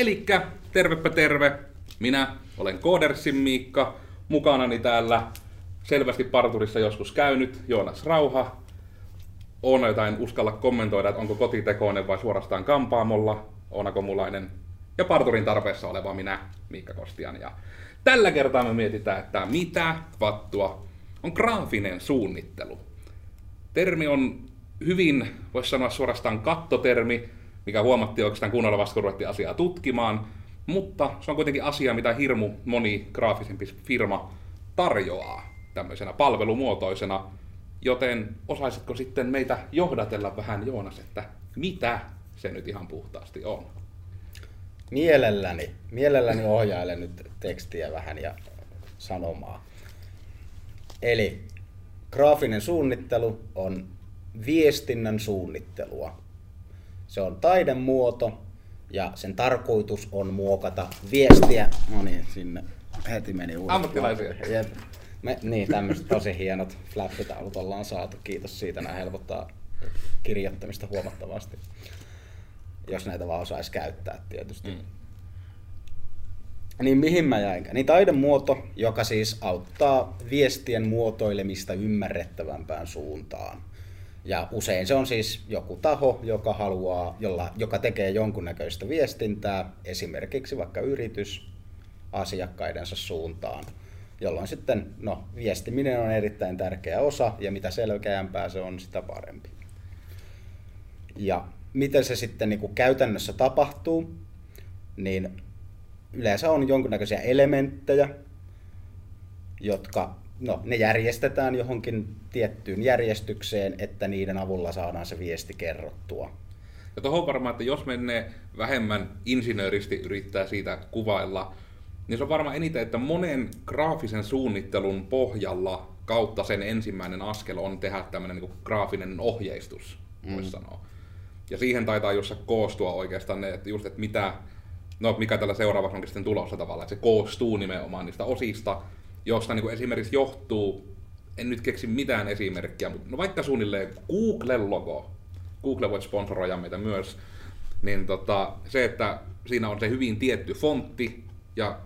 Elikkä tervepä terve. Minä olen Koodersin Miikka. Mukanani täällä selvästi parturissa joskus käynyt Joonas Rauha. Oona jotain uskalla kommentoida, että onko kotitekoinen vai suorastaan kampaamolla. Oona Komulainen. Ja parturin tarpeessa oleva minä, Miikka Kostian. Ja tällä kertaa me mietitään, että mitä vattua on graafinen suunnittelu. Termi on hyvin, voisi sanoa suorastaan kattotermi, mikä huomattiin oikeastaan kunnolla vasta, kun ruvettiin asiaa tutkimaan. Mutta se on kuitenkin asia, mitä hirmu moni graafisempi firma tarjoaa tämmöisenä palvelumuotoisena. Joten osaisitko sitten meitä johdatella vähän, Joonas, että mitä se nyt ihan puhtaasti on? Mielelläni, mielelläni ohjailen nyt tekstiä vähän ja sanomaa. Eli graafinen suunnittelu on viestinnän suunnittelua. Se on taidemuoto ja sen tarkoitus on muokata viestiä. No niin, sinne heti meni uudestaan. Ammattilaisia. Jep. Me, niin, tämmöiset tosi hienot flappitaulut ollaan saatu. Kiitos siitä, nämä helpottaa kirjoittamista huomattavasti. Jos näitä vaan osaisi käyttää tietysti. Mm. Niin mihin mä jäin? Niin taidemuoto, joka siis auttaa viestien muotoilemista ymmärrettävämpään suuntaan. Ja usein se on siis joku taho, joka haluaa, jolla, joka tekee jonkunnäköistä viestintää, esimerkiksi vaikka yritys asiakkaidensa suuntaan, jolloin sitten no, viestiminen on erittäin tärkeä osa, ja mitä selkeämpää se on, sitä parempi. Ja miten se sitten niin kuin käytännössä tapahtuu, niin yleensä on jonkunnäköisiä elementtejä, jotka no, ne järjestetään johonkin tiettyyn järjestykseen, että niiden avulla saadaan se viesti kerrottua. Ja tuohon varmaan, että jos menee vähemmän insinööristi yrittää siitä kuvailla, niin se on varmaan eniten, että monen graafisen suunnittelun pohjalla kautta sen ensimmäinen askel on tehdä tämmöinen niin graafinen ohjeistus, voisi mm. sanoa. Ja siihen taitaa jossa koostua oikeastaan ne, että just, että mitä, no mikä tällä seuraavaksi onkin sitten tulossa tavallaan, että se koostuu nimenomaan niistä osista, josta niin kuin esimerkiksi johtuu, en nyt keksi mitään esimerkkiä, mutta no vaikka suunnilleen Google-logo, Google voi sponsoroida meitä myös, niin tota, se, että siinä on se hyvin tietty fontti, ja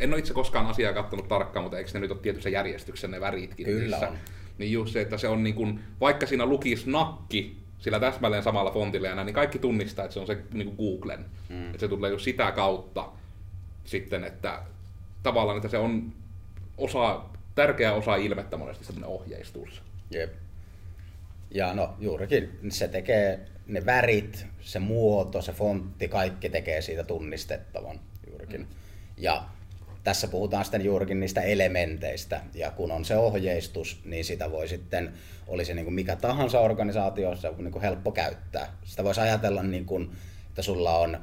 en ole itse koskaan asiaa katsonut tarkkaan, mutta eikö ne nyt ole tietyssä järjestyksessä ne väritkin Kyllä niissä? on. Niin just se, että se on niin kuin, vaikka siinä lukisi nakki sillä täsmälleen samalla fontilla ja näin, niin kaikki tunnistaa, että se on se niin kuin Googlen. Mm. Että se tulee just sitä kautta sitten, että tavallaan, että se on osa, tärkeä osa ilmettä monesti semmoinen ohjeistus. Jep. Ja no juurikin, se tekee ne värit, se muoto, se fontti, kaikki tekee siitä tunnistettavan juurikin. Mm. Ja tässä puhutaan sitten juurikin niistä elementeistä, ja kun on se ohjeistus, niin sitä voi sitten, olisi niin kuin mikä tahansa organisaatio, se on niin kuin helppo käyttää. Sitä voisi ajatella niin kuin, että sulla on,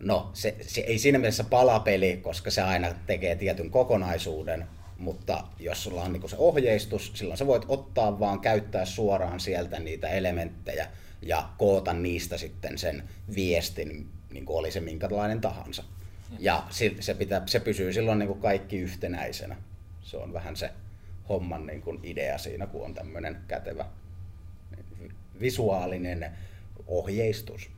no se, se ei siinä mielessä palapeli, koska se aina tekee tietyn kokonaisuuden, mutta jos sulla on niin se ohjeistus, silloin sä voit ottaa vaan käyttää suoraan sieltä niitä elementtejä ja koota niistä sitten sen viestin, niin kuin oli se minkälainen tahansa. Ja se, pitää, se pysyy silloin niin kuin kaikki yhtenäisenä. Se on vähän se homman niin kuin idea siinä, kun on tämmöinen kätevä visuaalinen ohjeistus.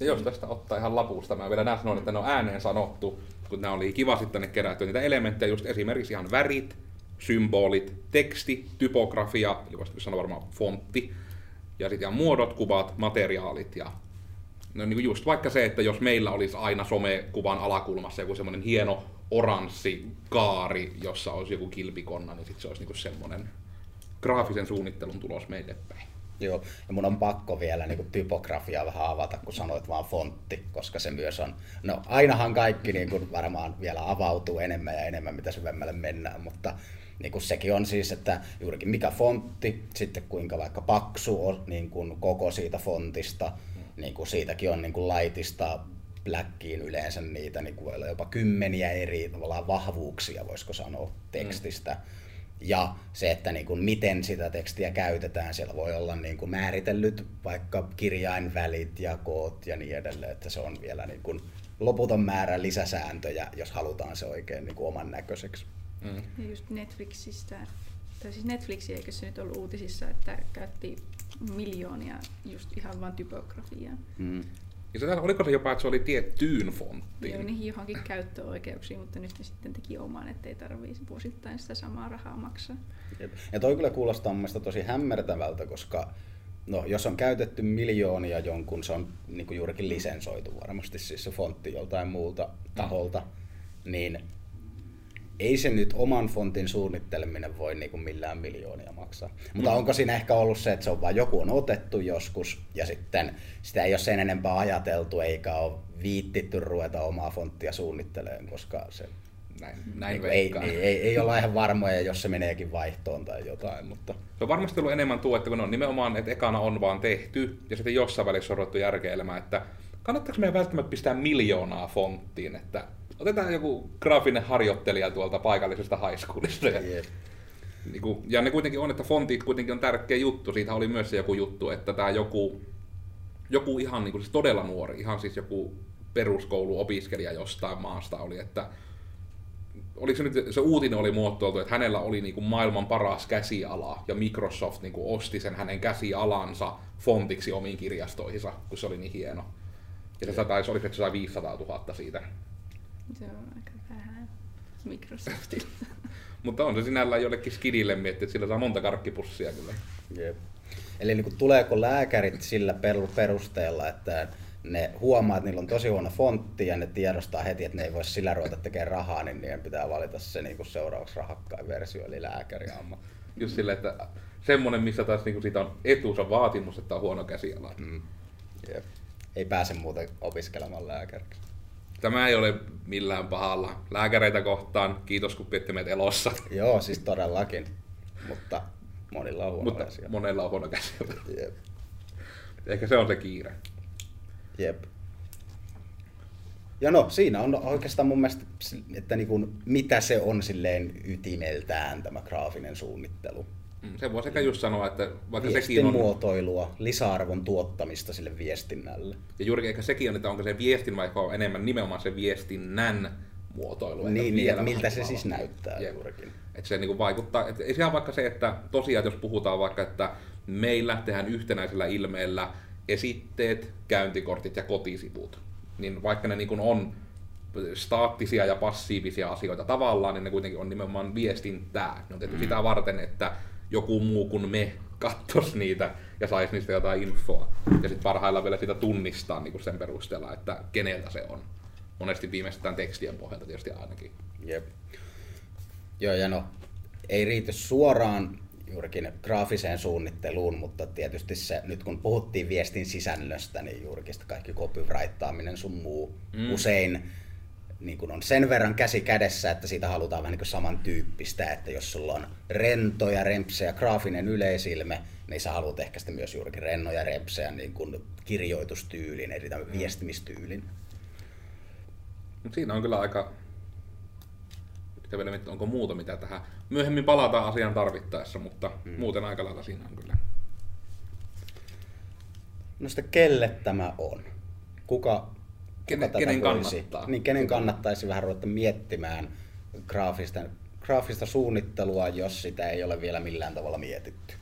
Ja jos tästä ottaa ihan lapusta, mä vielä näin sanoin, että ne on ääneen sanottu, kun nämä oli kiva sitten ne kerätty, niitä elementtejä, just esimerkiksi ihan värit, symbolit, teksti, typografia, eli voisi sanoa varmaan fontti, ja sitten ihan muodot, kuvat, materiaalit ja no niin just vaikka se, että jos meillä olisi aina somekuvan alakulmassa joku semmoinen hieno oranssi kaari, jossa olisi joku kilpikonna, niin sitten se olisi niinku semmoinen graafisen suunnittelun tulos meille päin. Joo, ja mun on pakko vielä niin typografiaa vähän avata, kun sanoit vaan fontti, koska se myös on, no ainahan kaikki niin kuin varmaan vielä avautuu enemmän ja enemmän, mitä syvemmälle mennään, mutta niin kuin sekin on siis, että juurikin mikä fontti, sitten kuinka vaikka paksu on niin kuin koko siitä fontista, niin kuin siitäkin on niin kuin laitista Blackiin yleensä niitä niin kuin voi olla jopa kymmeniä eri tavallaan vahvuuksia, voisiko sanoa, tekstistä. Mm. Ja se, että niin kuin miten sitä tekstiä käytetään, siellä voi olla niin kuin määritellyt vaikka kirjainvälit ja koot ja niin edelleen, että se on vielä niin kuin loputon määrä lisäsääntöjä, jos halutaan se oikein niin kuin oman näköiseksi. Mm. Ja just Netflixistä, tai siis Netflixi, eikö se nyt ollut uutisissa, että käytti miljoonia just ihan vain typografiaan. Mm. Ja se, oliko se jopa, että se oli tiettyyn fonttiin? Joo, niihin johonkin käyttöoikeuksiin, mutta nyt ne sitten teki oman, ettei tarvitsisi vuosittain sitä samaa rahaa maksaa. Jep. Ja toi kyllä kuulostaa mun tosi hämmertävältä, koska no, jos on käytetty miljoonia jonkun, se on niin kuin juurikin lisensoitu varmasti siis se fontti joltain muulta taholta, niin ei se nyt oman fontin suunnitteleminen voi niin kuin millään miljoonia maksaa. Mutta onko siinä ehkä ollut se, että se on vain joku on otettu joskus ja sitten sitä ei ole sen enempää ajateltu eikä ole viittitty ruveta omaa fonttia suunnittelemaan, koska se Näin, näin niin ei, ei, ei, ei olla ihan varmoja, jos se meneekin vaihtoon tai jotain, mutta Se on varmasti ollut enemmän tuo, että kun on nimenomaan, että ekana on vaan tehty, ja sitten jossain välissä on ruvettu järkeilemään, että kannattaako meidän välttämättä pistää miljoonaa fonttiin, että otetaan joku graafinen harjoittelija tuolta paikallisesta high schoolista. Ja, Jep. niin kuin, ja ne kuitenkin on, että fontit kuitenkin on tärkeä juttu. Siitä oli myös se joku juttu, että tämä joku, joku ihan niin kuin, siis todella nuori, ihan siis joku peruskouluopiskelija jostain maasta oli, että oliko se nyt, se uutinen oli muotoiltu, että hänellä oli niin kuin maailman paras käsiala ja Microsoft niin kuin osti sen hänen käsialansa fontiksi omiin kirjastoihinsa, kun se oli niin hieno. Ja se taisi, oliko se, että se sai 500 000 siitä. Se on aika vähän Microsoftilla. Mutta on se sinällään jollekin skidille miettiä, että sillä saa monta karkkipussia kyllä. Jep. Eli niin kuin, tuleeko lääkärit sillä per- perusteella, että ne huomaa, että niillä on tosi huono fontti ja ne tiedostaa heti, että ne ei voi sillä ruveta tekemään rahaa, niin niiden pitää valita se niin kuin seuraavaksi rahakkain versio, eli lääkäriammatti. Just silleen, että semmonen, missä taas niinku siitä on etu, se on vaatimus, että on huono käsiala. Mm. Jep. Ei pääse muuten opiskelemaan lääkäriksi. Tämä ei ole millään pahalla. Lääkäreitä kohtaan, kiitos kun pidätte meitä elossa. Joo, siis todellakin. Mutta monilla on huono Mutta versio. monella on huono käsiala. Jep. Ehkä se on se kiire. Jep. Ja no, siinä on oikeastaan mun mielestä, että niin kuin, mitä se on silleen ytimeltään tämä graafinen suunnittelu. Mm, Se voi sekä just sanoa, että vaikka Viestin sekin on, muotoilua, lisäarvon tuottamista sille viestinnälle. ja juurikin ehkä sekin on, että onko se viestin vai on enemmän nimenomaan se viestinnän muotoilu. että Niin, niin että miltä se siis näyttää Jep. juurikin. Että se niinku vaikuttaa, että ei ihan vaikka se, että tosiaan jos puhutaan vaikka, että meillä tehdään yhtenäisellä ilmeellä esitteet, käyntikortit ja kotisivut, niin vaikka ne niinku on staattisia ja passiivisia asioita tavallaan, niin ne kuitenkin on nimenomaan viestintää. Ne on tehty mm. sitä varten, että joku muu kuin me katsoisi niitä ja saisi niistä jotain infoa. Ja sitten parhaillaan vielä sitä tunnistaa niin sen perusteella, että keneltä se on. Monesti viimeistään tekstien pohjalta tietysti ainakin. Jep. Joo, ja no, ei riity suoraan juurikin graafiseen suunnitteluun, mutta tietysti se, nyt kun puhuttiin viestin sisällöstä, niin juurikin kaikki copywrittaaminen sun muu mm. usein niin kun on sen verran käsi kädessä, että siitä halutaan vähän niin kuin samantyyppistä, että jos sulla on rentoja, rempsejä, graafinen yleisilme, niin sä haluat ehkä sitten myös juurikin rennoja, rempsejä, niin kuin kirjoitustyylin, eli tämän viestimistyylin. Mutta siinä on kyllä aika... Pitää vielä miettiä, onko muuta mitä tähän. Myöhemmin palataan asiaan tarvittaessa, mutta mm. muuten aika lailla siinä on kyllä. No sitten kelle tämä on? Kuka, Kenen tätä voisi, kannattaa? Niin, kenen kannattaisi vähän ruveta miettimään graafista, graafista suunnittelua, jos sitä ei ole vielä millään tavalla mietitty?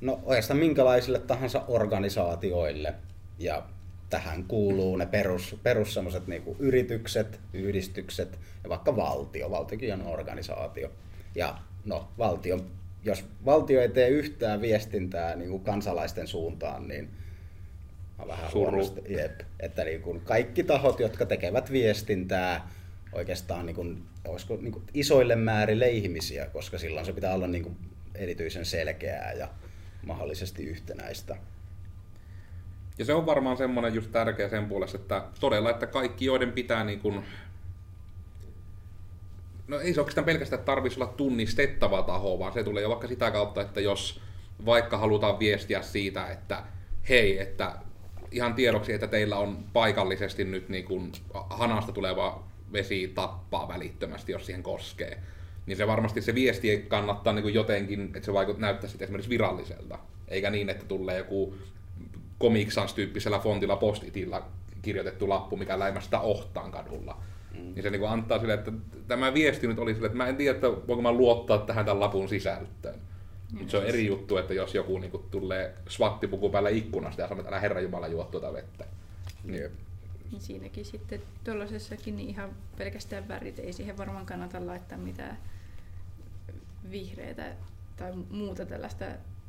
No oikeastaan minkälaisille tahansa organisaatioille. Ja tähän kuuluu ne perus, perus semmoset niinku yritykset, yhdistykset ja vaikka valtio. Valtiokin on organisaatio. Ja no, valtio, jos valtio ei tee yhtään viestintää niin kuin kansalaisten suuntaan, niin vähän Suru. huonosti. Jep. Että niin kuin kaikki tahot, jotka tekevät viestintää, oikeastaan niin kuin, olisiko niin kuin isoille määrille ihmisiä, koska silloin se pitää olla niin kuin erityisen selkeää ja mahdollisesti yhtenäistä. Ja se on varmaan semmoinen just tärkeä sen puolesta, että todella, että kaikki, joiden pitää niin kuin... No ei se oikeastaan pelkästään että tarvitsisi olla tunnistettava taho, vaan se tulee jo vaikka sitä kautta, että jos vaikka halutaan viestiä siitä, että hei, että ihan tiedoksi, että teillä on paikallisesti nyt niin kuin hanasta tuleva vesi tappaa välittömästi, jos siihen koskee. Niin se varmasti se viesti kannattaa niin kuin jotenkin, että se vaikut, näyttää sitten esimerkiksi viralliselta. Eikä niin, että tulee joku Comic Sans-tyyppisellä fontilla postitilla kirjoitettu lappu, mikä läimästä ohtaan kadulla. Mm. Niin se niin antaa sille, että tämä viesti nyt oli sille, että mä en tiedä, että voinko mä luottaa tähän tämän lapun sisältöön. Mutta se on eri juttu, että jos joku niinku tulee swattipuku päällä ikkunasta ja sanoo, että älä herra Jumala juo tuota vettä. Niin. Niin siinäkin sitten tuollaisessakin niin ihan pelkästään värit, ei siihen varmaan kannata laittaa mitään vihreitä tai muuta tällaista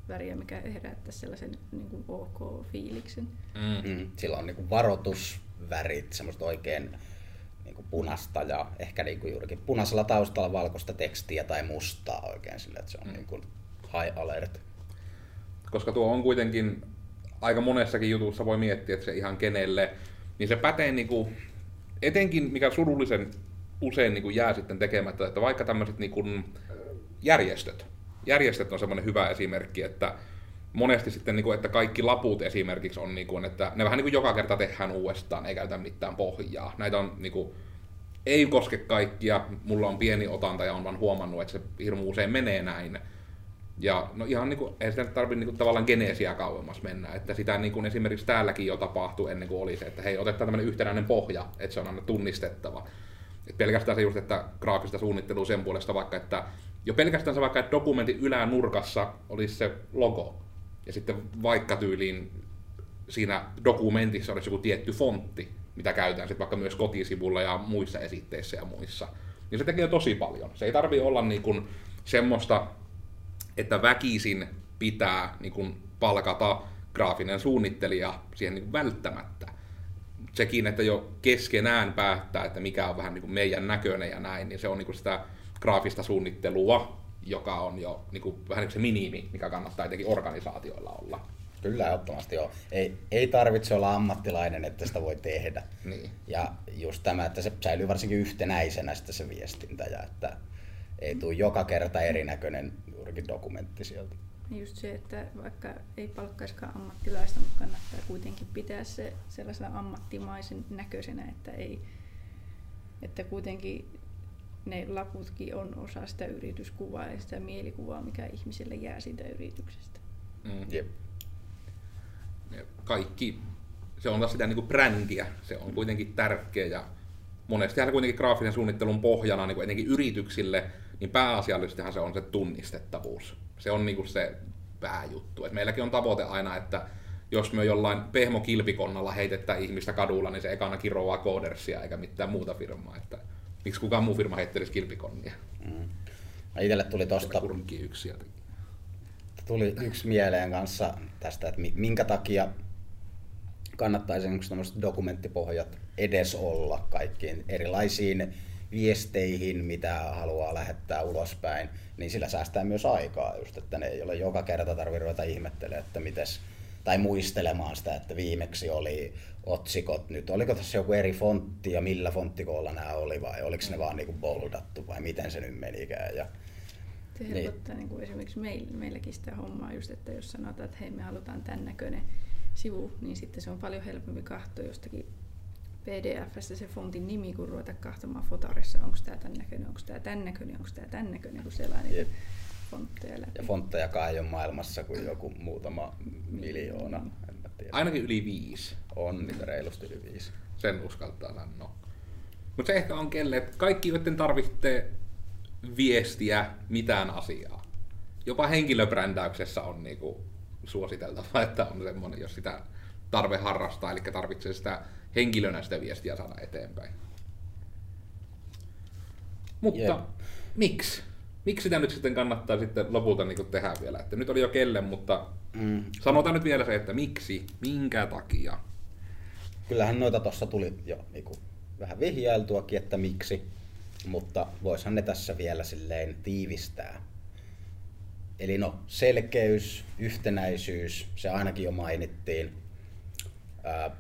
väriä, mikä herättäisi sellaisen niin kuin ok-fiiliksen. Mm. Mm. Sillä on niinku varoitusvärit, semmoista oikein niinku punasta ja ehkä niinku juurikin punaisella taustalla valkoista tekstiä tai mustaa oikein sillä, että se on mm. niinku high alert. Koska tuo on kuitenkin aika monessakin jutussa voi miettiä, että se ihan kenelle, niin se pätee niinku, etenkin mikä surullisen usein niinku jää sitten tekemättä, että vaikka tämmöiset niinku järjestöt, järjestöt on semmoinen hyvä esimerkki, että monesti sitten, niin että kaikki laput esimerkiksi on, niin että ne vähän niin joka kerta tehdään uudestaan, ei käytä mitään pohjaa. Näitä on niin kuin, ei koske kaikkia, mulla on pieni otanta ja on vaan huomannut, että se hirmu usein menee näin. Ja no ihan niin kuin, ei sitä tarvitse niin tavallaan geneesiä kauemmas mennä, että sitä niin kuin esimerkiksi täälläkin jo tapahtui ennen kuin oli se, että hei, otetaan tämmöinen yhtenäinen pohja, että se on aina tunnistettava. Et pelkästään se just, että graafista suunnittelua sen puolesta vaikka, että jo pelkästään se vaikka, että dokumentin ylänurkassa olisi se logo, ja sitten vaikka tyyliin siinä dokumentissa olisi joku tietty fontti, mitä käytetään sitten vaikka myös kotisivulla ja muissa esitteissä ja muissa. Niin se tekee tosi paljon. Se ei tarvi olla niin kuin semmoista, että väkisin pitää niin kuin palkata graafinen suunnittelija siihen niin kuin välttämättä. Sekin, että jo keskenään päättää, että mikä on vähän niin kuin meidän näköinen ja näin, niin se on niin kuin sitä graafista suunnittelua, joka on jo niin kuin, vähän niin kuin se minimi, mikä kannattaa etenkin organisaatioilla olla. Kyllä, ehdottomasti joo. Ei, ei tarvitse olla ammattilainen, että sitä voi tehdä. Niin. Ja just tämä, että se säilyy varsinkin yhtenäisenä sitten se viestintä ja että ei tule joka kerta erinäköinen juurikin dokumentti sieltä. Just se, että vaikka ei palkkaiskaan ammattilaista, mutta kannattaa kuitenkin pitää se sellaisena ammattimaisen näköisenä, että, ei, että kuitenkin ne laputkin on osa sitä yrityskuvaa ja sitä mielikuvaa, mikä ihmiselle jää siitä yrityksestä. Mm. Jep. Kaikki, se on taas sitä niin kuin brändiä, se on kuitenkin tärkeä ja monesti kuitenkin graafisen suunnittelun pohjana niin kuin etenkin yrityksille, niin pääasiallisestihan se on se tunnistettavuus. Se on niin kuin se pääjuttu. Et meilläkin on tavoite aina, että jos me jollain pehmokilpikonnalla heitetään ihmistä kadulla, niin se ekana kiroaa koodersia eikä mitään muuta firmaa. Että miksi kukaan muu firma heittelisi kilpikonnia. Mm. Itselle tuli tosta... yksi Tuli yksi mieleen kanssa tästä, että minkä takia kannattaisi tämmöiset dokumenttipohjat edes olla kaikkiin erilaisiin viesteihin, mitä haluaa lähettää ulospäin, niin sillä säästää myös aikaa just, että ne ei ole joka kerta tarvitse ruveta ihmettelemään, että mites, tai muistelemaan sitä, että viimeksi oli otsikot nyt. Oliko tässä joku eri fontti ja millä fonttikoolla nämä oli vai oliko ne vaan niinku boldattu vai miten se nyt menikään. Ja, se helpottaa niin. Niin esimerkiksi meil, meilläkin sitä hommaa just, että jos sanotaan, että hei me halutaan tämän näköinen sivu, niin sitten se on paljon helpompi katsoa jostakin PDFstä se fontin nimi, kun ruveta kahtomaan fotarissa, onko tämä tämän näköinen, onko tämä tämän näköinen, onko tämä tämän näköinen, kun siellä on niitä fontteja läpi. Ja fonttejakaan ei ole maailmassa kuin joku muutama miljoona. Mm. Ainakin yli viisi. On niitä reilusti yli viisi. Sen uskaltaa sanoa. Mutta se ehkä on kelle, että kaikki, joiden tarvitsee viestiä mitään asiaa. Jopa henkilöbrändäyksessä on niinku suositeltava, että on semmoinen, jos sitä tarve harrastaa, eli tarvitsee sitä henkilönä sitä viestiä saada eteenpäin. Mutta yep. miksi? Miksi sitä nyt sitten kannattaa sitten lopulta niin tehdä vielä? Että nyt oli jo kelle, mutta mm. sanotaan nyt vielä se, että miksi, minkä takia? Kyllähän noita tuossa tuli jo niin kuin, vähän vihjailtuakin, että miksi, mutta voishan ne tässä vielä silleen tiivistää. Eli no, selkeys, yhtenäisyys, se ainakin jo mainittiin. Ää,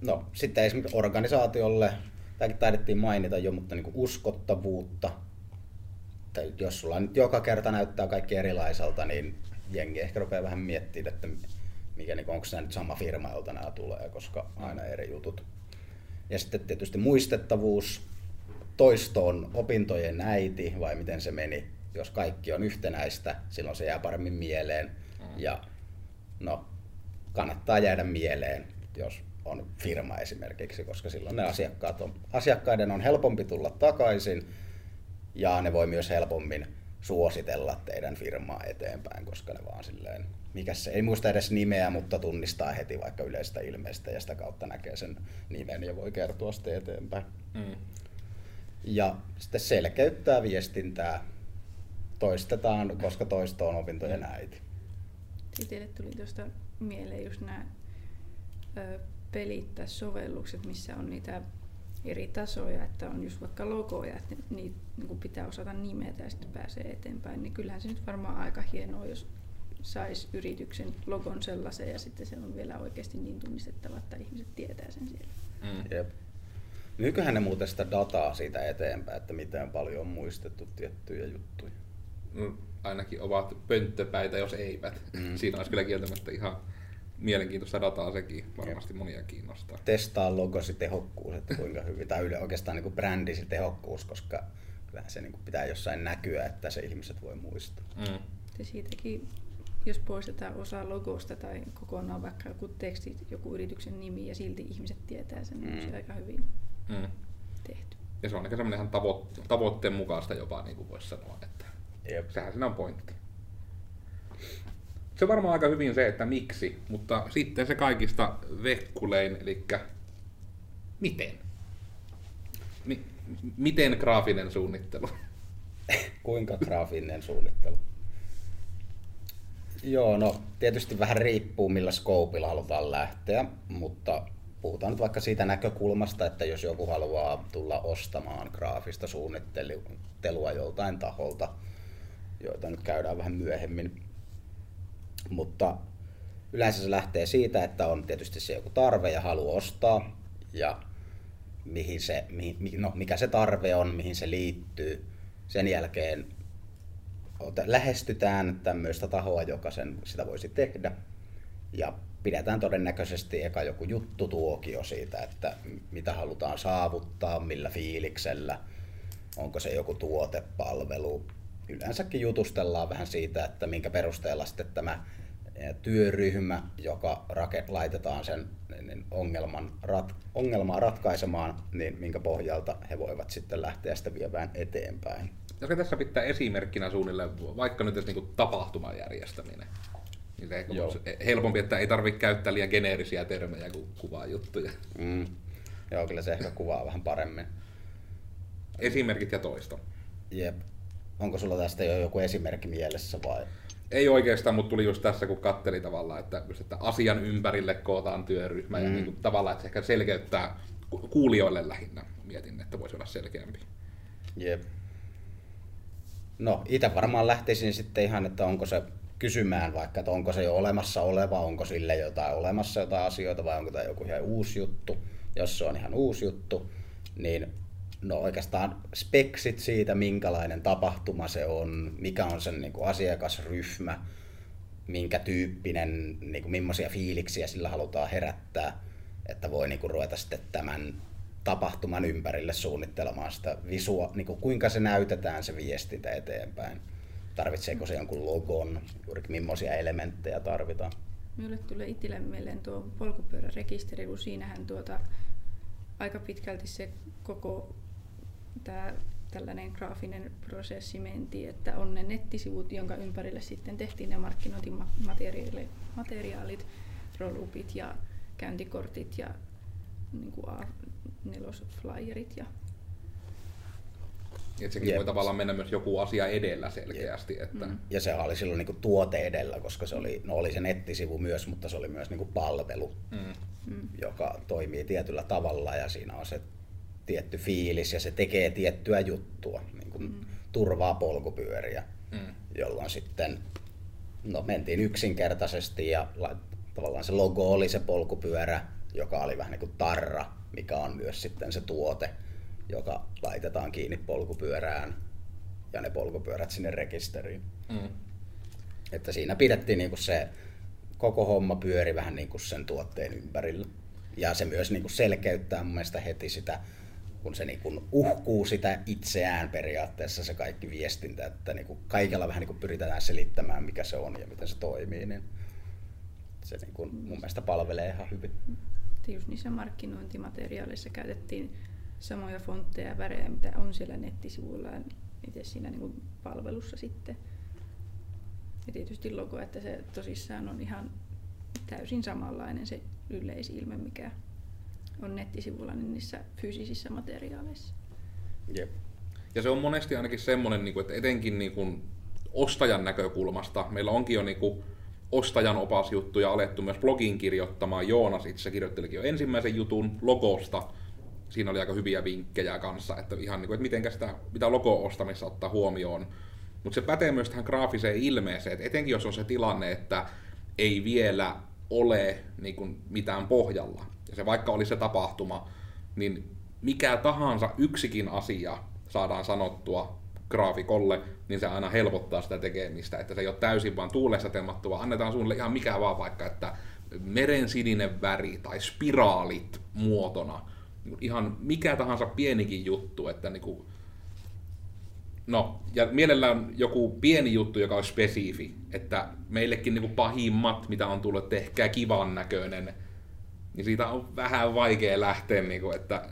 no, sitten esimerkiksi organisaatiolle, tämäkin taidettiin mainita jo, mutta niin uskottavuutta. Tai jos sulla nyt joka kerta näyttää kaikki erilaiselta, niin jengi ehkä rupeaa vähän miettimään, että mikä, niin onko nyt sama firma, jolta nämä tulee, koska aina eri jutut. Ja sitten tietysti muistettavuus, toisto on opintojen äiti, vai miten se meni. Jos kaikki on yhtenäistä, silloin se jää paremmin mieleen. Mm. Ja no, kannattaa jäädä mieleen, jos on firma esimerkiksi, koska silloin ne asiakkaat on, asiakkaiden on helpompi tulla takaisin ja ne voi myös helpommin suositella teidän firmaa eteenpäin, koska ne vaan silleen, mikä se, ei muista edes nimeä, mutta tunnistaa heti vaikka yleistä ilmeistä ja sitä kautta näkee sen nimen ja voi kertoa sitten eteenpäin. Mm. Ja sitten selkeyttää viestintää, toistetaan, koska toisto on opintojen äiti. Sitten tuli tuosta mieleen just nämä tai sovellukset, missä on niitä eri tasoja, että on just vaikka logoja, että niitä niin pitää osata nimetä ja sitten pääsee eteenpäin, niin kyllähän se nyt varmaan aika hienoa, jos saisi yrityksen logon sellaisen ja sitten se on vielä oikeasti niin tunnistettava, että ihmiset tietää sen siellä. Mm. Jep. Myyköhän ne muuten sitä dataa siitä eteenpäin, että miten paljon on muistettu tiettyjä juttuja? No, ainakin ovat pönttöpäitä, jos eivät. Mm. Siinä olisi kyllä kieltämättä ihan mielenkiintoista dataa sekin, varmasti monia kiinnostaa. Testaa logosi tehokkuus, että kuinka hyvin, tai yle, oikeastaan niin brändisi tehokkuus, koska kyllähän se niin kuin pitää jossain näkyä, että se ihmiset voi muistaa. Mm. Ja siitäkin, jos poistetaan osa logosta tai kokonaan vaikka joku teksti, joku yrityksen nimi ja silti ihmiset tietää sen, niin mm. se aika hyvin mm. tehty. Ja se on aika semmoinen ihan tavo- tavoitteen mukaista jopa, niin kuin voisi sanoa, että Jep. sehän siinä on pointti se varmaan aika hyvin se, että miksi, mutta sitten se kaikista vekkulein, eli miten? Mi- miten graafinen suunnittelu? Kuinka graafinen suunnittelu? Joo, no tietysti vähän riippuu millä skoopilla halutaan lähteä, mutta puhutaan nyt vaikka siitä näkökulmasta, että jos joku haluaa tulla ostamaan graafista suunnittelua joltain taholta, joita nyt käydään vähän myöhemmin mutta yleensä se lähtee siitä, että on tietysti se joku tarve ja halu ostaa ja mihin se, mihin, no, mikä se tarve on, mihin se liittyy. Sen jälkeen lähestytään tämmöistä tahoa, joka sen, sitä voisi tehdä. Ja pidetään todennäköisesti eka joku juttu tuokio siitä, että mitä halutaan saavuttaa, millä fiiliksellä, onko se joku tuotepalvelu. Yleensäkin jutustellaan vähän siitä, että minkä perusteella sitten tämä työryhmä, joka raket, laitetaan sen niin ongelman, rat, ongelmaa ratkaisemaan, niin minkä pohjalta he voivat sitten lähteä sitä viemään eteenpäin. Jos tässä pitää esimerkkinä suunnilleen, vaikka nyt niin tapahtuman järjestäminen, niin se helpompi, että ei tarvitse käyttää liian geneerisiä termejä, kun kuvaa juttuja. Mm. Joo, kyllä se ehkä kuvaa vähän paremmin. Esimerkit ja toisto. Jep. Onko sulla tästä jo joku esimerkki mielessä vai? ei oikeastaan, mutta tuli just tässä, kun katteli tavallaan, että, just, että asian ympärille kootaan työryhmä mm. ja niin kuin, tavallaan, että se ehkä selkeyttää kuulijoille lähinnä. Mietin, että voisi olla selkeämpi. Jep. No, itse varmaan lähtisin sitten ihan, että onko se kysymään vaikka, että onko se jo olemassa oleva, onko sille jotain olemassa jotain asioita vai onko tämä joku ihan uusi juttu. Jos se on ihan uusi juttu, niin no oikeastaan speksit siitä, minkälainen tapahtuma se on, mikä on sen niin kuin asiakasryhmä, minkä tyyppinen, niin kuin, millaisia fiiliksiä sillä halutaan herättää, että voi niin kuin, ruveta sitten tämän tapahtuman ympärille suunnittelemaan sitä visua, niin kuin, kuinka se näytetään se viestintä eteenpäin. Tarvitseeko se jonkun logon, juurikin millaisia elementtejä tarvitaan. Minulle tulee itselle mieleen tuo polkupyörärekisteri, kun siinähän tuota, aika pitkälti se koko tämä tällainen graafinen prosessi mentiin, että on ne nettisivut, jonka ympärille sitten tehtiin ne markkinointimateriaalit, rollupit ja käyntikortit ja niin kuin A4-flyerit. Ja... Että sekin Jep. voi tavallaan mennä myös joku asia edellä selkeästi. Että... Mm. Ja se oli silloin niin kuin tuote edellä, koska se oli, no oli se nettisivu myös, mutta se oli myös niin kuin palvelu, mm. mm. joka toimii tietyllä tavalla ja siinä on se tietty fiilis ja se tekee tiettyä juttua, niin kuin mm. turvaa polkupyöriä, mm. jolloin sitten no, mentiin yksinkertaisesti ja tavallaan se logo oli se polkupyörä, joka oli vähän niin kuin tarra, mikä on myös sitten se tuote, joka laitetaan kiinni polkupyörään ja ne polkupyörät sinne rekisteriin. Mm. Että siinä pidettiin niin kuin se koko homma pyöri vähän niin kuin sen tuotteen ympärillä. Ja se myös niin kuin selkeyttää mun mielestä heti sitä kun se niin kuin uhkuu sitä itseään periaatteessa se kaikki viestintä, että niin kuin kaikella vähän niin kuin pyritään selittämään, mikä se on ja miten se toimii, niin se niin kuin mun mielestä palvelee ihan hyvin. Just niissä markkinointimateriaaleissa käytettiin samoja fontteja ja värejä, mitä on siellä nettisivuilla. itse siinä niin kuin palvelussa sitten. Ja tietysti logo, että se tosissaan on ihan täysin samanlainen se yleisilme, mikä on nettisivulla niin niissä fyysisissä materiaaleissa. Jep. Ja se on monesti ainakin semmoinen, niin että etenkin niin kuin ostajan näkökulmasta, meillä onkin jo niin kuin ostajan opasjuttuja alettu myös blogiin kirjoittamaan. Joonas itse kirjoittelikin jo ensimmäisen jutun logosta. Siinä oli aika hyviä vinkkejä kanssa, että ihan niin kuin, että miten sitä, mitä logo-ostamissa ottaa huomioon. Mutta se pätee myös tähän graafiseen ilmeeseen, että etenkin jos on se tilanne, että ei vielä ole niin kuin mitään pohjalla, ja se vaikka oli se tapahtuma, niin mikä tahansa yksikin asia saadaan sanottua graafikolle, niin se aina helpottaa sitä tekemistä, että se ei ole täysin vaan tuulessa temmattu, vaan annetaan suunnille ihan mikä vaan vaikka, että meren sininen väri tai spiraalit muotona. Ihan mikä tahansa pienikin juttu, että niin kuin, No, ja mielellään joku pieni juttu, joka on spesifi, että meillekin niin kuin pahimmat, mitä on tullut, tehkää kivan näköinen, niin siitä on vähän vaikea lähteä, niin kuin, että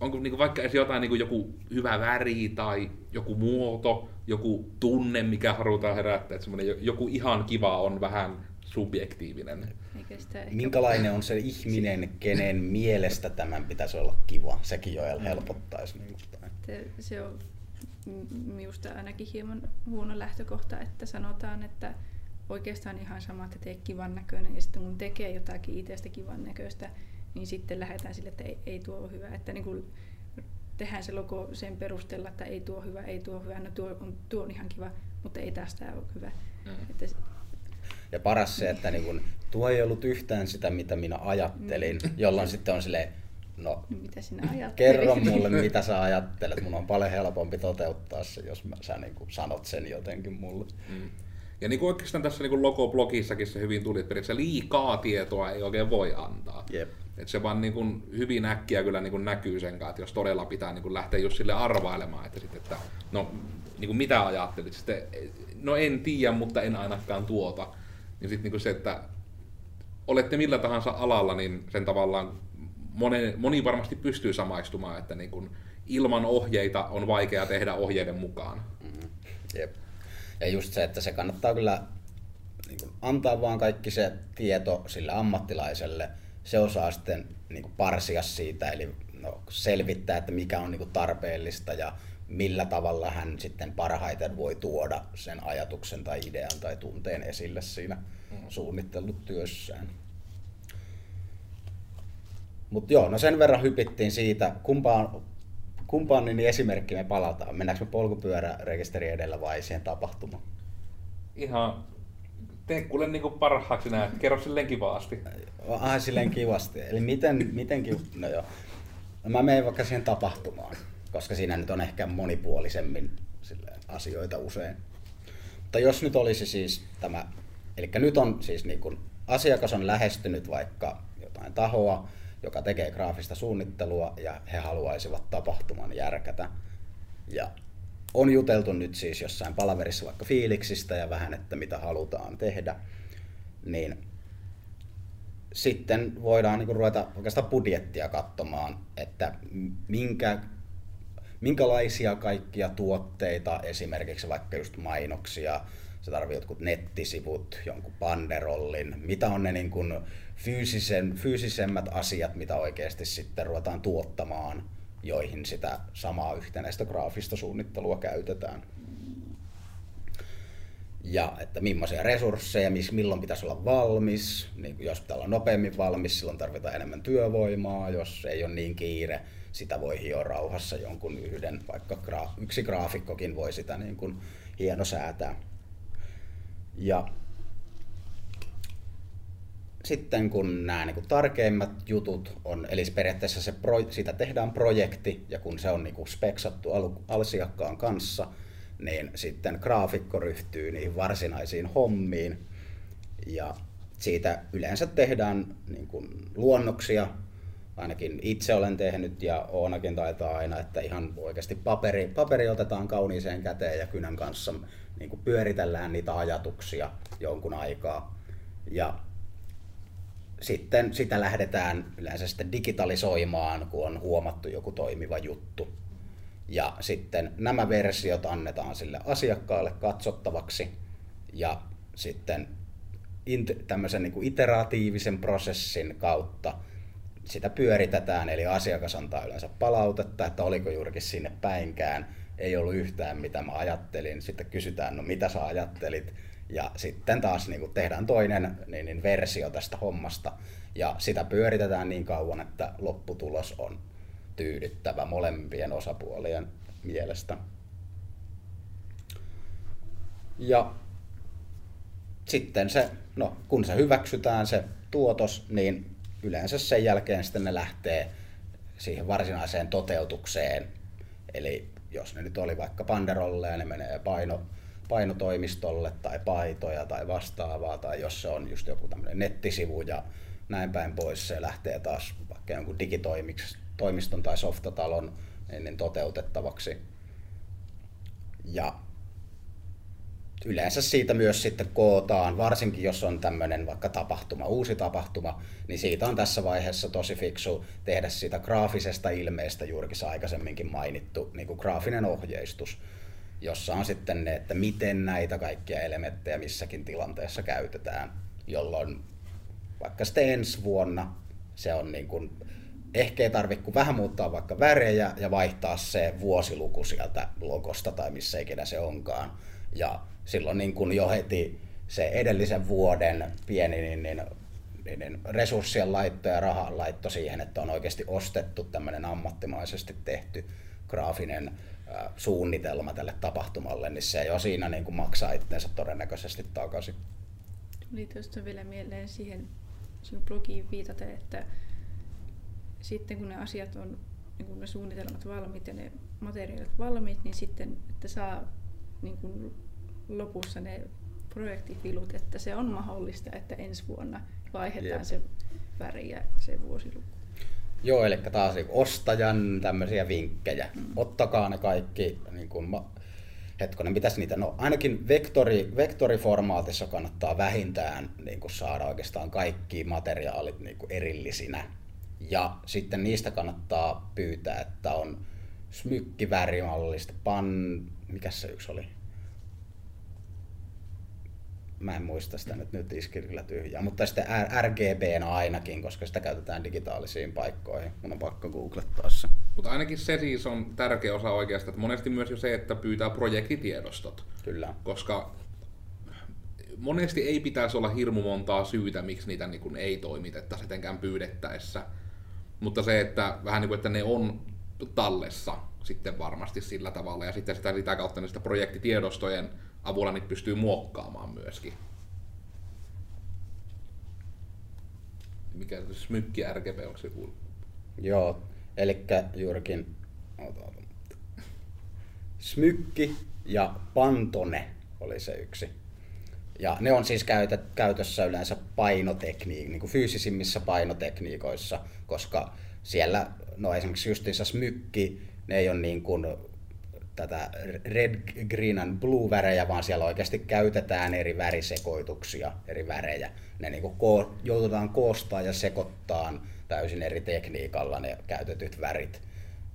onko niin kuin vaikka edes jotain niin kuin joku hyvä väri tai joku muoto, joku tunne, mikä halutaan herättää, että joku ihan kiva on vähän subjektiivinen. Minkälainen on se ihminen, kenen mielestä tämän pitäisi olla kiva? Sekin jo helpottaisi. Niin se, se on minusta ainakin hieman huono lähtökohta, että sanotaan, että oikeastaan ihan sama, että tee kivan näköinen ja sitten kun tekee jotakin itsestä kivan näköistä, niin sitten lähdetään sille, että ei, ei tuo ole hyvä. Että niin kuin tehdään se logo sen perusteella, että ei tuo hyvä, ei tuo hyvä, no tuo on, tuo on ihan kiva, mutta ei tästä ole hyvä. Mm. Että, ja paras se, että niin kun, tuo ei ollut yhtään sitä, mitä minä ajattelin, mm. jolloin sitten on silleen, no, no mitä sinä ajattelet? kerro mulle, mitä sä ajattelet. Mun on paljon helpompi toteuttaa se, jos mä, sä niin sanot sen jotenkin mulle. Mm. Ja niin kuin oikeastaan tässä niin logoblogissakin se hyvin tuli, että periaatteessa liikaa tietoa ei oikein voi antaa. Yep. Että se vaan niin kuin hyvin äkkiä kyllä niin kuin näkyy sen kanssa, että jos todella pitää niin kuin lähteä just sille arvailemaan, että, sit, että no niin kuin mitä ajattelit, sitten, no en tiedä, mutta en ainakaan tuota. Niin sitten niin se, että olette millä tahansa alalla, niin sen tavallaan moni, moni varmasti pystyy samaistumaan, että niin kuin ilman ohjeita on vaikea tehdä ohjeiden mukaan. Mm-hmm. Jep. Ja just se, että se kannattaa kyllä niin kuin antaa vaan kaikki se tieto sille ammattilaiselle. Se osaa sitten niin kuin parsia siitä, eli no, selvittää, että mikä on niin kuin tarpeellista ja millä tavalla hän sitten parhaiten voi tuoda sen ajatuksen tai idean tai tunteen esille siinä mm. suunnittelutyössään. Mutta joo, no sen verran hypittiin siitä, kumpaan kumpaan niin esimerkki me palataan? Mennäänkö me polkupyörärekisteri edellä vai siihen tapahtumaan? Ihan tee kuule niin kuin parhaaksi näet. Kerro silleen kivasti. Ah, silleen kivasti. Eli miten, mitenkin, no joo. No mä menen vaikka siihen tapahtumaan, koska siinä nyt on ehkä monipuolisemmin silleen, asioita usein. Mutta jos nyt olisi siis tämä, eli nyt on siis niin kuin, asiakas on lähestynyt vaikka jotain tahoa, joka tekee graafista suunnittelua ja he haluaisivat tapahtuman järkätä. Ja on juteltu nyt siis jossain palaverissa vaikka fiiliksistä ja vähän, että mitä halutaan tehdä, niin sitten voidaan niin ruveta oikeastaan budjettia katsomaan, että minkä, minkälaisia kaikkia tuotteita, esimerkiksi vaikka just mainoksia, se tarvii jotkut nettisivut, jonkun banderollin, mitä on ne niin kuin fyysisen, fyysisemmät asiat, mitä oikeasti sitten ruvetaan tuottamaan, joihin sitä samaa yhtenäistä graafista suunnittelua käytetään. Ja että millaisia resursseja, milloin pitäisi olla valmis. Niin jos pitää olla nopeammin valmis, silloin tarvitaan enemmän työvoimaa. Jos ei ole niin kiire, sitä voi hioa rauhassa jonkun yhden, vaikka yksi graafikkokin voi sitä niin kuin hieno säätää. Ja sitten kun nämä niin kuin tarkeimmat jutut on, eli periaatteessa se pro, siitä tehdään projekti, ja kun se on niin kuin speksattu asiakkaan kanssa, niin sitten graafikko ryhtyy niihin varsinaisiin hommiin, ja siitä yleensä tehdään niin kuin luonnoksia, ainakin itse olen tehnyt ja Oonakin taitaa aina, että ihan oikeasti paperi, paperi otetaan kauniiseen käteen ja kynän kanssa niin kuin pyöritellään niitä ajatuksia jonkun aikaa. Ja sitten sitä lähdetään yleensä sitten digitalisoimaan, kun on huomattu joku toimiva juttu. Ja sitten nämä versiot annetaan sille asiakkaalle katsottavaksi. Ja sitten tämmöisen niin kuin iteratiivisen prosessin kautta sitä pyöritetään, eli asiakas antaa yleensä palautetta, että oliko juurikin sinne päinkään, ei ollut yhtään mitä mä ajattelin, sitten kysytään, no mitä sä ajattelit, ja sitten taas niin kuin tehdään toinen niin, niin versio tästä hommasta, ja sitä pyöritetään niin kauan, että lopputulos on tyydyttävä molempien osapuolien mielestä. Ja sitten se, no kun se hyväksytään se tuotos, niin yleensä sen jälkeen sitten ne lähtee siihen varsinaiseen toteutukseen. Eli jos ne nyt oli vaikka panderolle ja ne menee paino, painotoimistolle tai paitoja tai vastaavaa, tai jos se on just joku tämmöinen nettisivu ja näin päin pois, se lähtee taas vaikka jonkun digitoimiston tai softatalon niin toteutettavaksi. Ja yleensä siitä myös sitten kootaan, varsinkin jos on tämmöinen vaikka tapahtuma, uusi tapahtuma, niin siitä on tässä vaiheessa tosi fiksu tehdä siitä graafisesta ilmeestä juurikin aikaisemminkin mainittu niin kuin graafinen ohjeistus, jossa on sitten ne, että miten näitä kaikkia elementtejä missäkin tilanteessa käytetään, jolloin vaikka sitten ensi vuonna se on niin kuin, ehkä ei tarvitse kuin vähän muuttaa vaikka värejä ja vaihtaa se vuosiluku sieltä logosta tai missä ikinä se onkaan. Ja silloin niin kuin jo heti se edellisen vuoden pieni niin, niin, niin, niin resurssien laitto ja rahan laitto siihen, että on oikeasti ostettu tämmöinen ammattimaisesti tehty graafinen suunnitelma tälle tapahtumalle, niin se jo siinä niin kuin maksaa itseensä todennäköisesti takaisin. Tuli tuosta vielä mieleen siihen sinun blogiin viitata, että sitten kun ne asiat on, niin kun ne suunnitelmat valmiit ja ne materiaalit valmiit, niin sitten, että saa niin kuin lopussa ne projektifilut, että se on mahdollista, että ensi vuonna vaihdetaan Jep. se väri ja se vuosiluku. Joo, eli taas niin ostajan tämmöisiä vinkkejä. Mm. Ottakaa ne kaikki, niin kuin, hetkonen, mitäs niitä, no ainakin vektori, vektoriformaatissa kannattaa vähintään niin kuin saada oikeastaan kaikki materiaalit niin kuin erillisinä. Ja sitten niistä kannattaa pyytää, että on smykkivärimallista, pan, mikä se yksi oli? Mä en muista sitä nyt, nyt iski kyllä tyhjää, mutta sitten RGB ainakin, koska sitä käytetään digitaalisiin paikkoihin. Mun on pakko googlettaa se. Mutta ainakin se siis on tärkeä osa oikeastaan, että monesti myös jo se, että pyytää projektitiedostot. Kyllä. Koska monesti ei pitäisi olla hirmu montaa syytä, miksi niitä niin kuin ei toimitettaisi etenkään pyydettäessä. Mutta se, että vähän niin kuin, että ne on tallessa sitten varmasti sillä tavalla, ja sitten sitä, sitä kautta niistä projektitiedostojen avulla niitä pystyy muokkaamaan myöskin. Mikä se smykki RGB, onko se joku? Joo, eli juurikin smykki ja pantone oli se yksi. Ja ne on siis käytössä yleensä painotekniik, niin fyysisimmissä painotekniikoissa, koska siellä, no esimerkiksi justiinsa smykki, ne ei ole niin kuin tätä red, green and blue värejä, vaan siellä oikeasti käytetään eri värisekoituksia, eri värejä. Ne niin ko- joudutaan koostaa ja sekoittaa täysin eri tekniikalla ne käytetyt värit.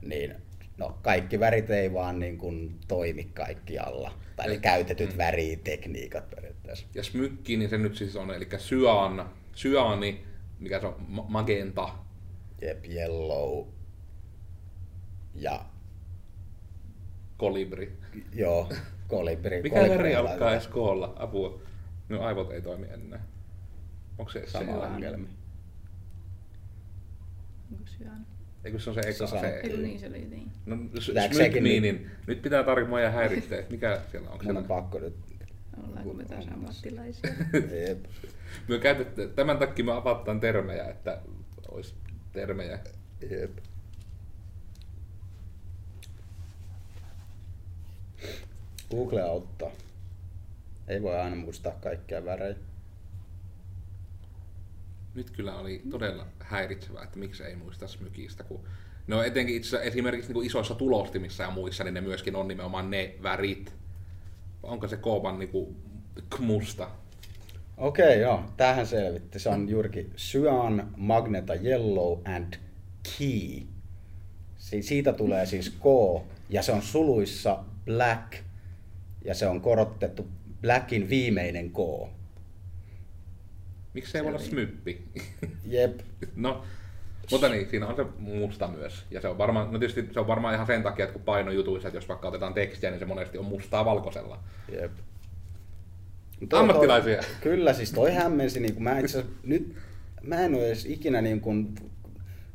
Niin no, kaikki värit ei vaan niin kuin toimi kaikkialla. Tai ne käytetyt mm. väritekniikat periaatteessa. Ja smykki, niin se nyt siis on, eli syan, syani, mikä se on, magenta. Jep, yellow. Ja kolibri. Joo, kolibri. Mikä kolibri väri alkaa edes koolla? Apua. No aivot ei toimi enää. Onko se sama ongelma? Onko? Eikö se on se eka se? Eikö niin se oli niin? No Smith niin, nyt pitää tarkkaan ja häiritsee, että mikä siellä on. Mun on pakko nyt. Ollaanko me taas ammattilaisia? Jep. me käytetään, tämän takia me avataan termejä, että olisi termejä. Jep. Google auttaa. Ei voi aina muistaa kaikkia värejä. Nyt kyllä oli todella häiritsevää, että miksi ei muista smykistä, kun No etenkin itse, esimerkiksi niin isoissa tulostimissa ja muissa, niin ne myöskin on nimenomaan ne värit. Onko se koopan niin kuin, musta? Okei, okay, joo. Tähän selvitti. Se on juurikin cyan, magneta, yellow and key. Si- siitä tulee siis K, ja se on suluissa Black, ja se on korotettu Blackin viimeinen K. Miksi ei voi olla smyppi? Jep, no, mutta niin, siinä on se musta myös. Ja se on varmaan, no tietysti se on varmaan ihan sen takia, että kun painojutuissa, että jos vaikka otetaan tekstiä, niin se monesti on mustaa valkoisella. jep. Ammattilaisia. Toi, kyllä, siis toi hämmensi, niin kuin mä itse nyt, mä en ole edes ikinä niin kuin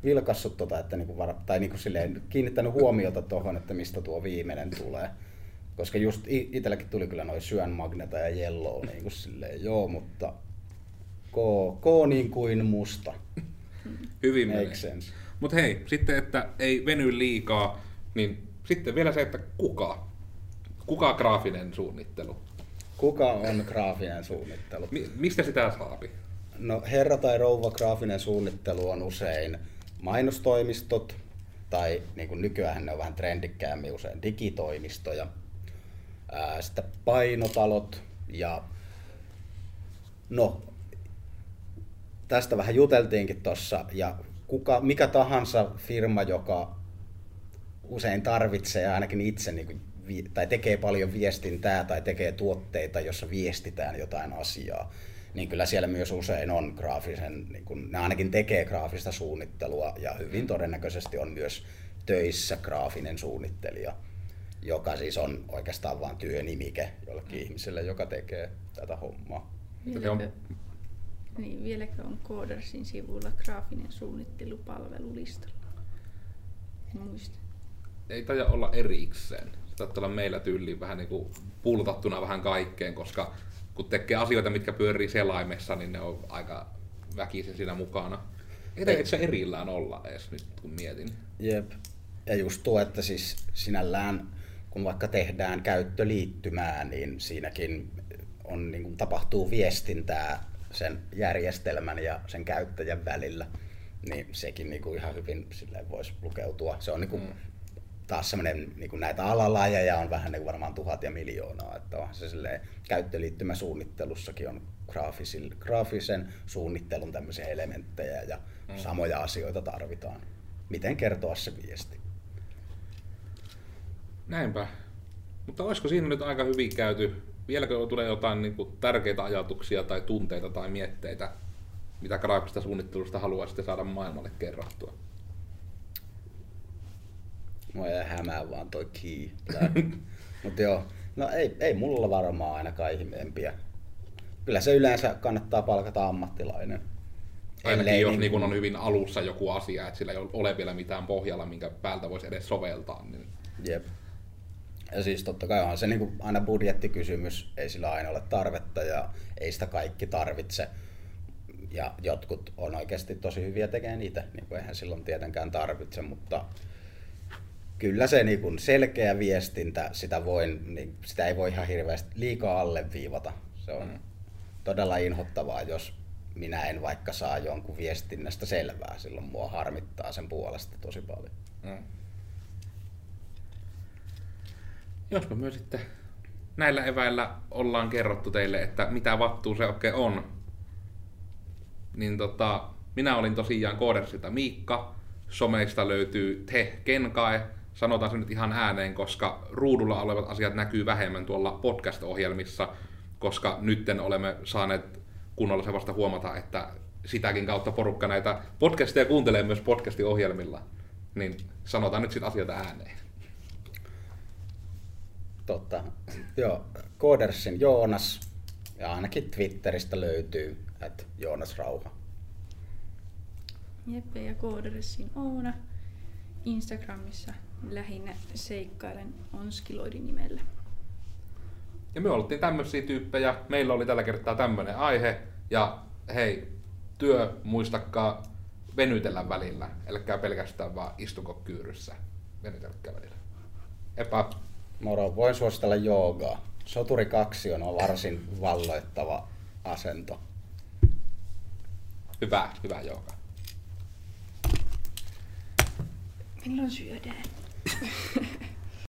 vilkassut tota, että niin kuin var, tai niin kuin silleen, kiinnittänyt huomiota tuohon, että mistä tuo viimeinen tulee. Koska just itselläkin tuli kyllä noin syön magneta ja yellow, niin kuin silleen, joo, mutta K, K niin kuin musta. Hyvin Make menee. sense. Mutta hei, sitten että ei veny liikaa, niin sitten vielä se, että kuka? Kuka graafinen suunnittelu? Kuka on graafinen suunnittelu? Mi- mistä sitä saapi? No herra tai rouva graafinen suunnittelu on usein mainostoimistot, tai niin kuin nykyään ne on vähän trendikkäämmin usein digitoimistoja. Sitten painotalot ja no tästä vähän juteltiinkin tuossa ja kuka, mikä tahansa firma, joka usein tarvitsee ainakin itse niin kuin, tai tekee paljon viestintää tai tekee tuotteita, jossa viestitään jotain asiaa, niin kyllä siellä myös usein on graafisen, niin kuin, ne ainakin tekee graafista suunnittelua ja hyvin todennäköisesti on myös töissä graafinen suunnittelija, joka siis on oikeastaan vain työnimike jollekin ihmiselle, joka tekee tätä hommaa. Se on- Vieläkö, niin, vieläkö on Codersin sivulla graafinen suunnittelupalvelu listalla? En muista. Ei taida olla erikseen. Se taitaa olla meillä tyyliin vähän niin kuin pultattuna vähän kaikkeen, koska kun tekee asioita, mitkä pyörii selaimessa, niin ne on aika väkisin siinä mukana. Ei se erillään olla edes nyt, kun mietin. Jep. Ja just tuo, että siis sinällään, kun vaikka tehdään käyttöliittymää, niin siinäkin on, niin kuin, tapahtuu viestintää sen järjestelmän ja sen käyttäjän välillä. Niin sekin niin kuin ihan hyvin silleen voisi lukeutua. Se on niin kuin, taas semmoinen, niin kuin näitä alalajeja on vähän niin kuin varmaan tuhat ja miljoonaa. Että on se silleen, käyttöliittymäsuunnittelussakin on graafisil, graafisen suunnittelun tämmöisiä elementtejä ja Mm. samoja asioita tarvitaan. Miten kertoa se viesti? Näinpä. Mutta olisiko siinä nyt aika hyvin käyty? Vieläkö tulee jotain niin kuin, tärkeitä ajatuksia tai tunteita tai mietteitä, mitä graafista suunnittelusta haluaisitte saada maailmalle kerrottua? Mua jää hämää vaan toi key. Mutta joo, no ei, ei mulla varmaan ainakaan ihmeempiä. Kyllä se yleensä kannattaa palkata ammattilainen. Ainakin Ellei jos niin kun on hyvin alussa joku asia, että sillä ei ole vielä mitään pohjalla, minkä päältä voisi edes soveltaa. Niin Jep. Ja siis totta kai on se niin kuin aina budjettikysymys, ei sillä aina ole tarvetta ja ei sitä kaikki tarvitse. Ja jotkut on oikeasti tosi hyviä tekemään niitä, niin kuin eihän silloin tietenkään tarvitse, mutta kyllä se niin kuin selkeä viestintä, sitä, voin, niin sitä ei voi ihan hirveästi liikaa alleviivata. Se on Mm. todella inhottavaa, jos minä en vaikka saa jonkun viestinnästä selvää, silloin mua harmittaa sen puolesta tosi paljon. Mm. Jospa myös sitten näillä eväillä ollaan kerrottu teille, että mitä vattuu se oikein on. Niin tota, minä olin tosiaan Koodersilta Miikka. Someista löytyy te Kenkae. Sanotaan se nyt ihan ääneen, koska ruudulla olevat asiat näkyy vähemmän tuolla podcast-ohjelmissa, koska nytten olemme saaneet kunnolla se vasta huomata, että sitäkin kautta porukka näitä podcasteja kuuntelee myös podcasti-ohjelmilla. Niin sanotaan nyt sitten asioita ääneen. Totta. Joo, Koodersin Joonas ja ainakin Twitteristä löytyy, että Joonas Rauha. Jeppe ja Codersin Oona. Instagramissa lähinnä seikkailen Onskiloidin nimellä. Ja me oltiin tämmöisiä tyyppejä. Meillä oli tällä kertaa tämmöinen aihe. Ja hei, työ muistakaa venytellä välillä. Älkää pelkästään vaan istuko kyyryssä. Venytelkää välillä. Epä. Moro, voin suositella joogaa. Soturi 2 on varsin valloittava asento. Hyvä, hyvä jooga. Milloin syödään?